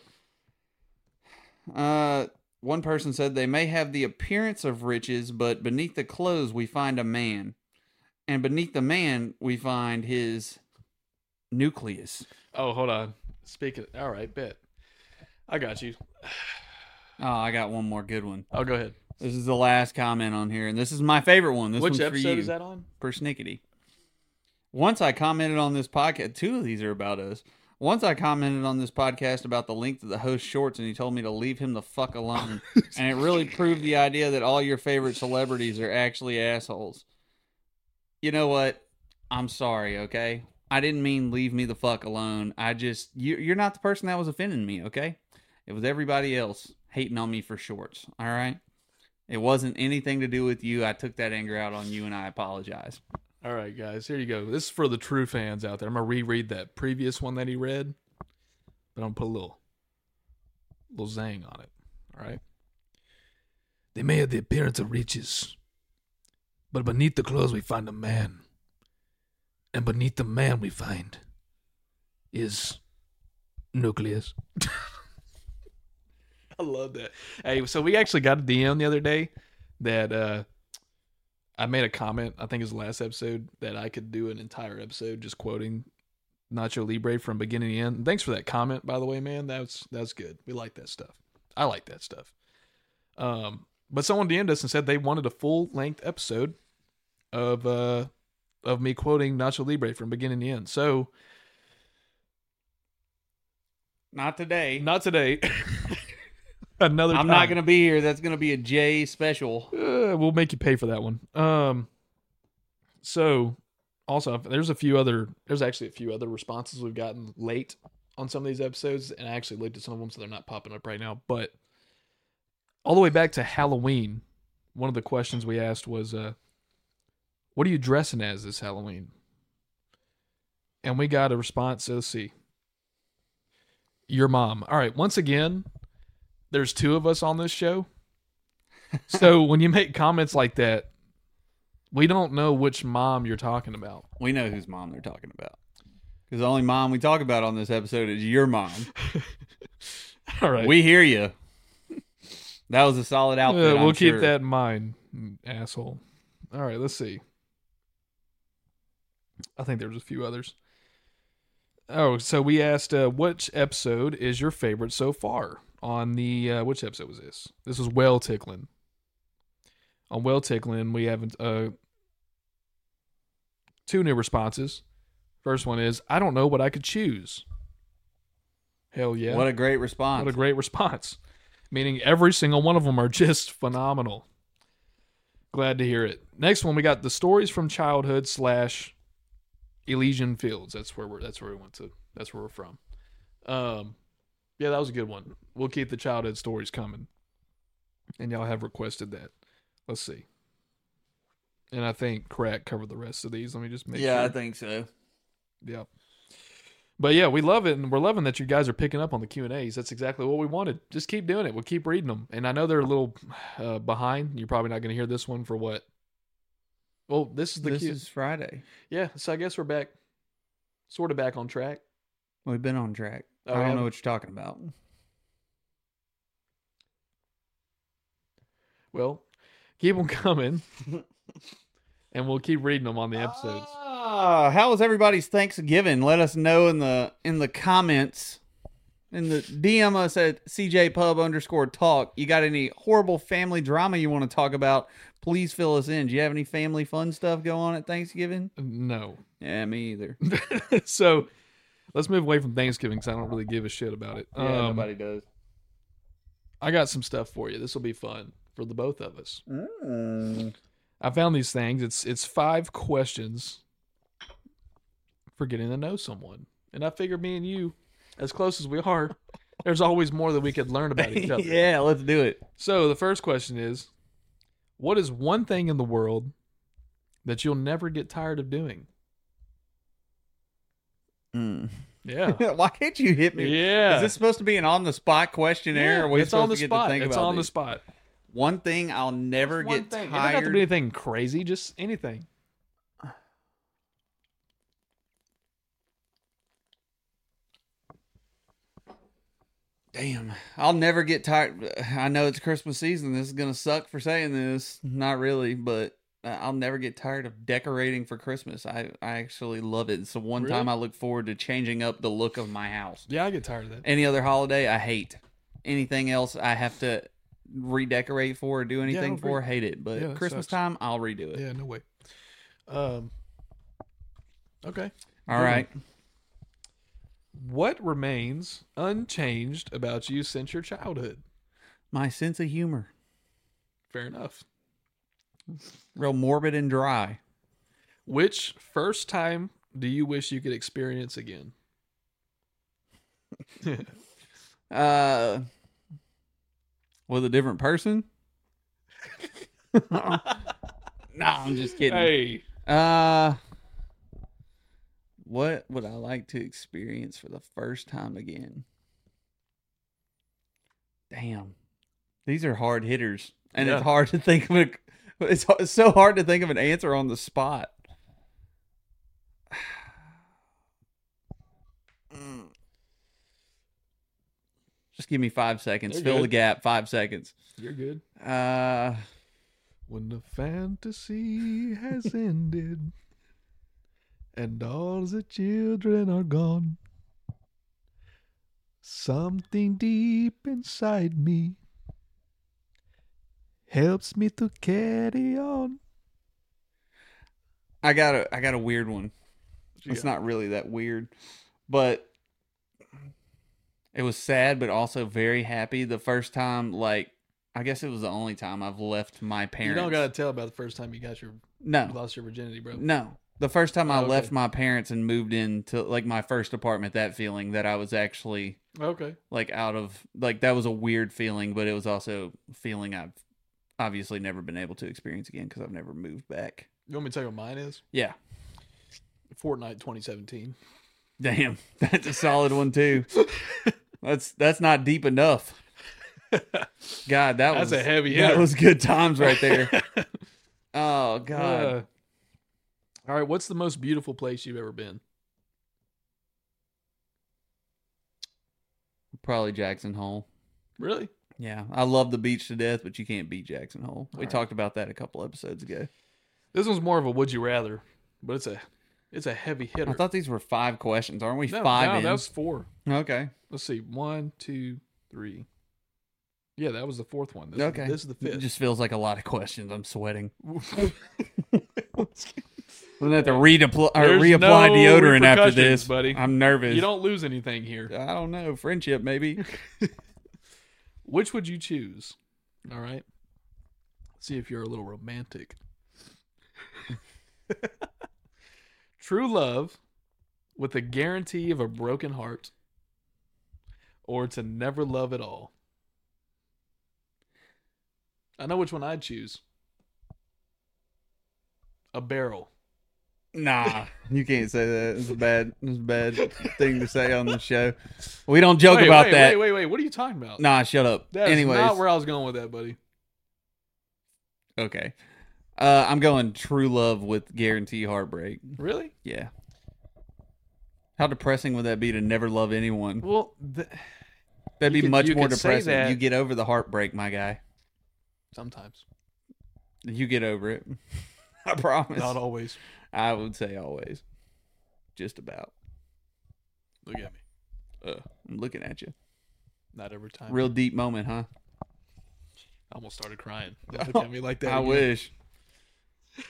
Uh, one person said they may have the appearance of riches, but beneath the clothes we find a man, and beneath the man we find his nucleus. Oh, hold on. Speaking. All right, bet. I got you. Oh, I got one more good one. I'll go ahead. This is the last comment on here, and this is my favorite one. This Which one's for episode you, is that on? persnickety. Once I commented on this podcast. Two of these are about us. Once I commented on this podcast about the length of the host shorts, and he told me to leave him the fuck alone. and it really proved the idea that all your favorite celebrities are actually assholes. You know what? I'm sorry, okay? I didn't mean leave me the fuck alone. I just you, you're not the person that was offending me, okay? It was everybody else hating on me for shorts. All right. It wasn't anything to do with you. I took that anger out on you, and I apologize. All right, guys. Here you go. This is for the true fans out there. I'm gonna reread that previous one that he read, but I'm gonna put a little, little zang on it. All right. They may have the appearance of riches, but beneath the clothes we find a man, and beneath the man we find is nucleus. I love that. Hey, so we actually got a DM the other day that uh I made a comment, I think it was the last episode, that I could do an entire episode just quoting Nacho Libre from beginning to end. Thanks for that comment, by the way, man. That's that's good. We like that stuff. I like that stuff. Um, but someone DM'd us and said they wanted a full length episode of uh of me quoting Nacho Libre from beginning to end. So Not today. not today. Another I'm time. not going to be here. That's going to be a J special. Uh, we'll make you pay for that one. Um, so also there's a few other there's actually a few other responses we've gotten late on some of these episodes, and I actually looked at some of them, so they're not popping up right now. But all the way back to Halloween, one of the questions we asked was, uh, "What are you dressing as this Halloween?" And we got a response. So let's see. Your mom. All right. Once again, there's two of us on this show. So when you make comments like that, we don't know which mom you're talking about. We know whose mom they're talking about. Because the only mom we talk about on this episode is your mom. All right. We hear you. That was a solid Uh, outfit. we'll I'm keep sure. that in mind, asshole. All right, let's see. I think there was a few others. Oh, so we asked uh, which episode is your favorite so far on the uh, which episode was this? This was well tickling. On well tickling, we have uh, two new responses. First one is I don't know what I could choose. Hell yeah! What a great response. What a great response. Meaning every single one of them are just phenomenal. Glad to hear it. Next one, we got the stories from childhood slash Elysian Fields. That's where we're. That's where we went to. That's where we're from. Um, yeah, that was a good one. We'll keep the childhood stories coming, and y'all have requested that. Let's see. And I think Crack covered the rest of these. Let me just make yeah, I think so. Yeah. But yeah, we love it, and we're loving that you guys are picking up on the Q and A's. That's exactly what we wanted. Just keep doing it. We'll keep reading them. And I know they're a little uh, behind. You're probably not going to hear this one for what? Well, this is the this Q. is Friday. Yeah, so I guess we're back, sort of back on track. We've been on track. Oh, I don't have? know what you're talking about. Well, keep them coming, and we'll keep reading them on the episodes. Ah, how was everybody's Thanksgiving? Let us know in the in the comments. In the DM us at CJPub underscore talk. You got any horrible family drama you want to talk about? Please fill us in. Do you have any family fun stuff going on at Thanksgiving? No. Yeah, me either. so let's move away from Thanksgiving because I don't really give a shit about it. Um, nobody does. I got some stuff for you. This will be fun for the both of us. Mm. I found these things. It's it's five questions for getting to know someone, and I figured me and you, as close as we are, there's always more that we could learn about each other. yeah, let's do it. So the first question is, what is one thing in the world that you'll never get tired of doing? Yeah, Why can't you hit me? yeah. Is this supposed to be an on the spot questionnaire? Yeah, it's on supposed the to get spot. to think It's on the spot. One thing I'll never One get thing. It doesn't have to be anything crazy. Just anything. Damn, I'll never get tired. I know it's Christmas season. This is gonna suck for saying this. Not really, but I'll never get tired of decorating for Christmas. I I actually love it. It's the one time I look forward to changing up the look of my house. Yeah, I get tired of that. Any other holiday, I hate. Anything else, I have to redecorate for or do anything agree. for. Hate it. But Yeah, Christmas sucks. time, I'll redo it. Yeah, no way. Um. Okay. All Good right. What remains unchanged about you since your childhood? My sense of humor, Fair enough. Real morbid and dry. Which first time do you wish you could experience again? Uh, with a different person? no, I'm just kidding. hey, Uh, what would I like to experience for the first time again? Damn, these are hard hitters, and Yeah. it's hard to think of a. It's, it's so hard to think of an answer on the spot. Just give me five seconds. You're Fill the gap. Five seconds. you're good. Uh, When the fantasy has ended and all the children are gone, something deep inside me helps me to carry on. I got a I got a weird one. It's not really that weird, but it was sad, but also very happy. The first time, like, I guess it was the only time I've left my parents. You don't gotta tell about the first time you got your no, lost your virginity, bro. no. The first time I Oh, okay. left my parents and moved into like my first apartment, that feeling that I was actually Okay. like out of like that was a weird feeling, but it was also a feeling I've obviously never been able to experience again because I've never moved back. You want me to tell you what mine is? Yeah, Fortnite 2017. damn, that's a solid one too. That's that's not deep enough. God, that That's was a heavy That hitter. was good times right there. oh God, Uh, all right, what's the most beautiful place you've ever been? probably Jackson Hole. Really? Yeah, I love the beach to death, but you can't beat Jackson Hole. We right. talked about that a couple episodes ago. This one's more of a would you rather, but it's a it's a heavy hitter. I thought these were five questions, aren't we? no, five no, in. that was four. okay. Let's see, one, two, three. Yeah, that was the fourth one. This okay. is, this is the fifth. It just feels like a lot of questions. I'm sweating. I'm gonna have to redeploy or There's reapply no deodorant after this, buddy. I'm nervous. you don't lose anything here. I don't know. Friendship, maybe. Which would you choose? All right. See if you're a little romantic. True love with a guarantee of a broken heart or to never love at all. I know which one I'd choose. A barrel. Nah, you can't say that. It's a bad, it's a bad thing to say on the show. We don't joke wait, about wait, that. Wait, wait, wait. What are you talking about? Nah, shut up. That's Anyways, not where I was going with that, buddy. okay. Uh, I'm going true love with guarantee heartbreak. Really? Yeah. How depressing would that be to never love anyone? Well, th- That'd be could- much more depressing. that- You get over the heartbreak, my guy. sometimes. You get over it. I promise. Not always. I would say always. Just about. Look at me. Uh, I'm looking at you. Not every time. Real deep moment, huh? I almost started crying. Don't look at me like that. I again. wish.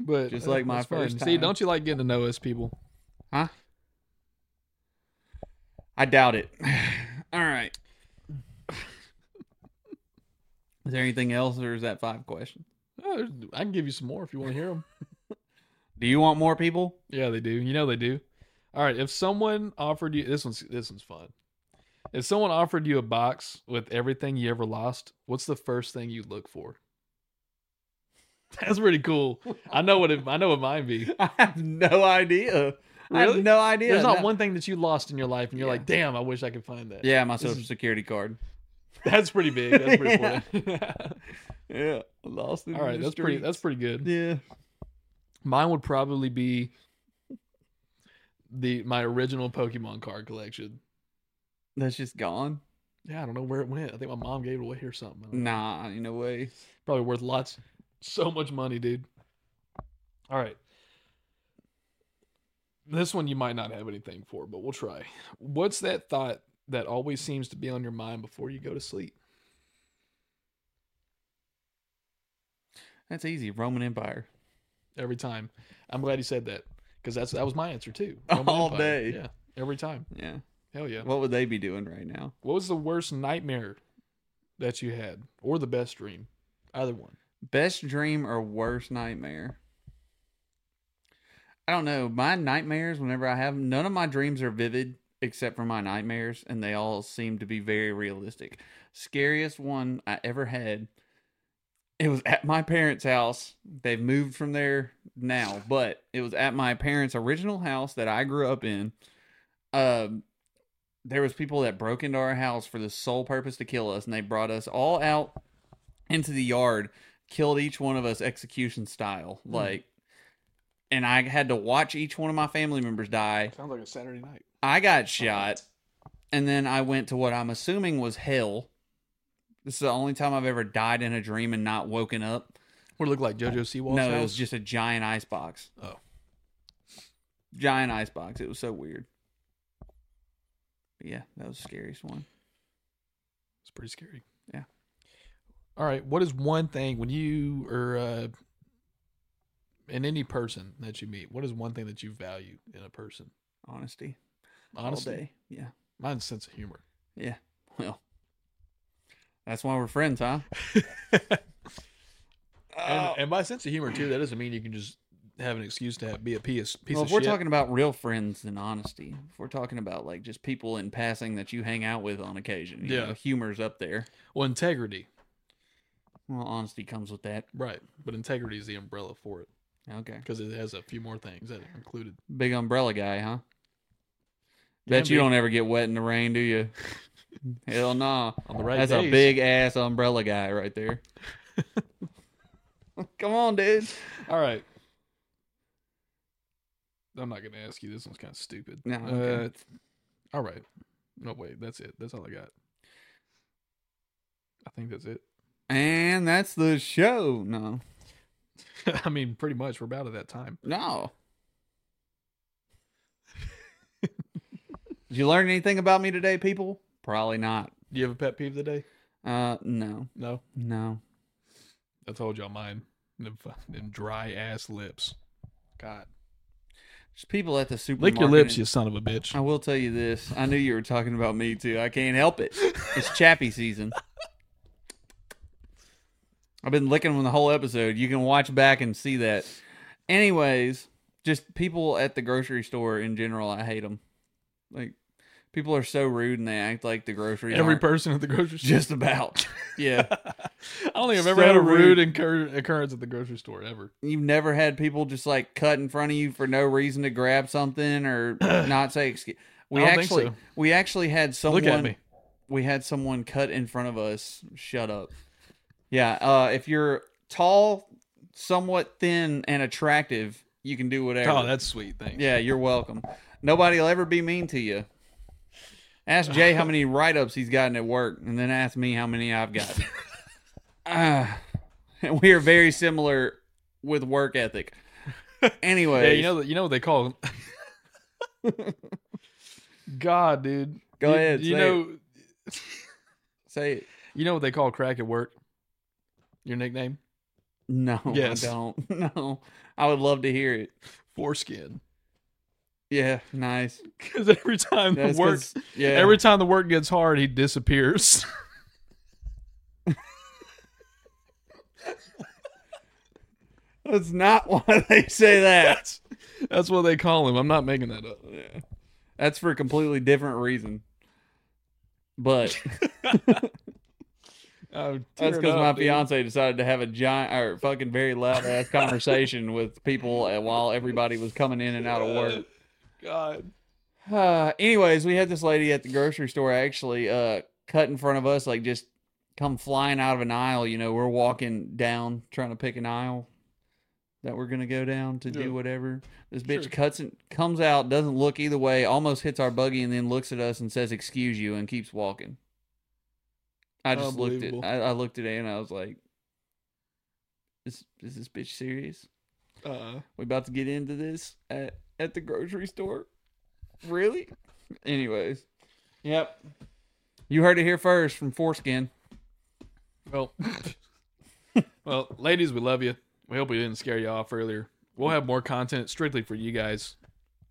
But Just uh, like my first See, don't you like getting to know us people? Huh? I doubt it. All right. Is there anything else, or is that five questions? I can give you some more if you want to hear them. Do you want more people? yeah, they do. You know they do. All right. If someone offered you this one's this one's fun. If someone offered you a box with everything you ever lost, what's the first thing you look for? That's pretty cool. I know what it, I know what mine be. I have no idea. I Really? have no idea. There's not No. one thing that you lost in your life, and you're Yeah. like, "Damn, I wish I could find that." Yeah, my social is- security card. that's pretty big. That's pretty Yeah. Yeah, lost it. All right, that's pretty. That's pretty good. yeah. Mine would probably be the my original Pokemon card collection. That's just gone. Yeah, I don't know where it went. I think my mom gave it away or something. I don't know. Nah, ain't no way. Probably worth lots, so much money, dude. All right. This one you might not have anything for, but we'll try. What's that thought that always seems to be on your mind before you go to sleep? That's easy. Roman Empire. Every time. I'm glad you said that because that's that was my answer too. All day. Yeah, every time. Yeah. Hell yeah. What would they be doing right now? What was the worst nightmare that you had, or the best dream? Either one. Best dream or worst nightmare? I don't know. My nightmares, whenever I have them, none of my dreams are vivid except for my nightmares, and they all seem to be very realistic. Scariest one I ever had. It was at my parents' house. They've moved from there now, but it was at my parents' original house that I grew up in. Um, there was people that broke into our house for the sole purpose to kill us, and they brought us all out into the yard, killed each one of us execution style, like. And I had to watch each one of my family members die. Sounds like a Saturday night. I got shot, and then I went to what I'm assuming was hell. This is the only time I've ever died in a dream and not woken up. What it look like JoJo Siwa's no, house? it was just a giant ice box. Oh. Giant ice box. It was so weird. But yeah, that was the scariest one. It's pretty scary. Yeah. All right. What is one thing when you or uh, in any person that you meet? What is one thing that you value in a person? Honesty. Day. Yeah. mine's sense of humor. Yeah. Well, that's why we're friends, huh? And, oh. and by sense of humor too, that doesn't mean you can just have an excuse to have, be a piece piece well, of if we're shit. talking about real friends and honesty, if we're talking about like just people in passing that you hang out with on occasion, you Yeah. know, humor's up there. well, integrity, Well, honesty comes with that. right? But integrity is the umbrella for it Okay. because it has a few more things that are included. Big umbrella guy, huh? Bet you don't ever get wet in the rain, do you? Hell no. On the right That's a big ass umbrella guy right there. Come on, dude. All right. I'm not gonna ask you. This one's kind of stupid. No, okay. Uh, all right. No, wait. That's it. That's all I got. I think that's it. And that's the show. No. I mean, pretty much. We're about at that time. No. Did you learn anything about me today, people? Probably not. Do you have a pet peeve today? Uh, no, No. no. I told y'all mine. Them, fu- them dry ass lips. God. Just people at the supermarket. Lick your lips, you son of a bitch. I will tell you this. I knew you were talking about me too. I can't help it. It's chappy season. I've been licking them the whole episode. You can watch back and see that. Anyways, just people at the grocery store in general. I hate them. Like people are so rude and they act like the grocery Every person at the grocery store. just about. Yeah, I don't think I've ever So had a rude rude. incur- occurrence at the grocery store ever. you've never had people just like cut in front of you for no reason to grab something or not say excuse. We I don't think actually so. we actually had someone Look at me. we had someone cut in front of us. Shut up. Yeah, uh, if you're tall, somewhat thin, and attractive, you can do whatever. Oh, that's sweet. Thanks. yeah, you're welcome. Nobody will ever be mean to you. Ask Jay how many write ups he's gotten at work, and then ask me how many I've got. Ah, and we are very similar with work ethic. Anyway, Yeah, you know you know what they call God, dude. Go You- ahead, You say know say it. you know what they call crack at work? Your nickname? No, Yes. I don't. No, I would love to hear it. Foreskin. Yeah, nice. Because every time the That's work 'cause- yeah, every time the work gets hard, he disappears. that's not why they say that. that's that's what they call him. I'm not making that up. Yeah. That's for a completely different reason. But Oh, that's because my dude. fiance decided to have a giant or fucking very loud ass conversation with people while everybody was coming in and out of work. God. Uh, anyways, we had this lady at the grocery store actually uh, cut in front of us, like just come flying out of an aisle. You know, we're walking down trying to pick an aisle that we're gonna go down to Yeah. do whatever. This bitch Sure. cuts and comes out, doesn't look either way, almost hits our buggy, and then looks at us and says, "Excuse you," and keeps walking. I just looked at I, I looked at it and I was like, "Is is this bitch serious? Uh, We about to get into this at at the grocery store? Really? Anyways, yep. You heard it here first from Foreskin. well, well, ladies, we love you. We hope we didn't scare you off earlier. We'll have more content strictly for you guys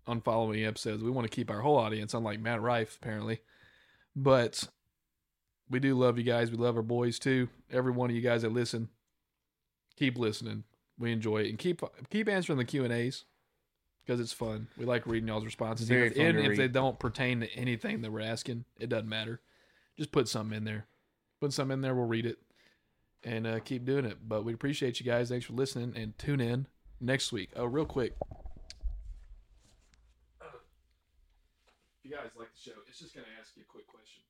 on following episodes. We want to keep our whole audience, unlike Matt Rife, apparently. But we do love you guys. We love our boys too. Every one of you guys that listen, keep listening. We enjoy it and keep keep answering the Q and A's because it's fun. We like reading y'all's responses, Very even, fun even to if read. they don't pertain to anything that we're asking. It doesn't matter. Just put something in there. Put something in there. We'll read it and uh, keep doing it. But we appreciate you guys. Thanks for listening and tune in next week. Oh, real quick. If you guys like the show, it's just going to ask you a quick question.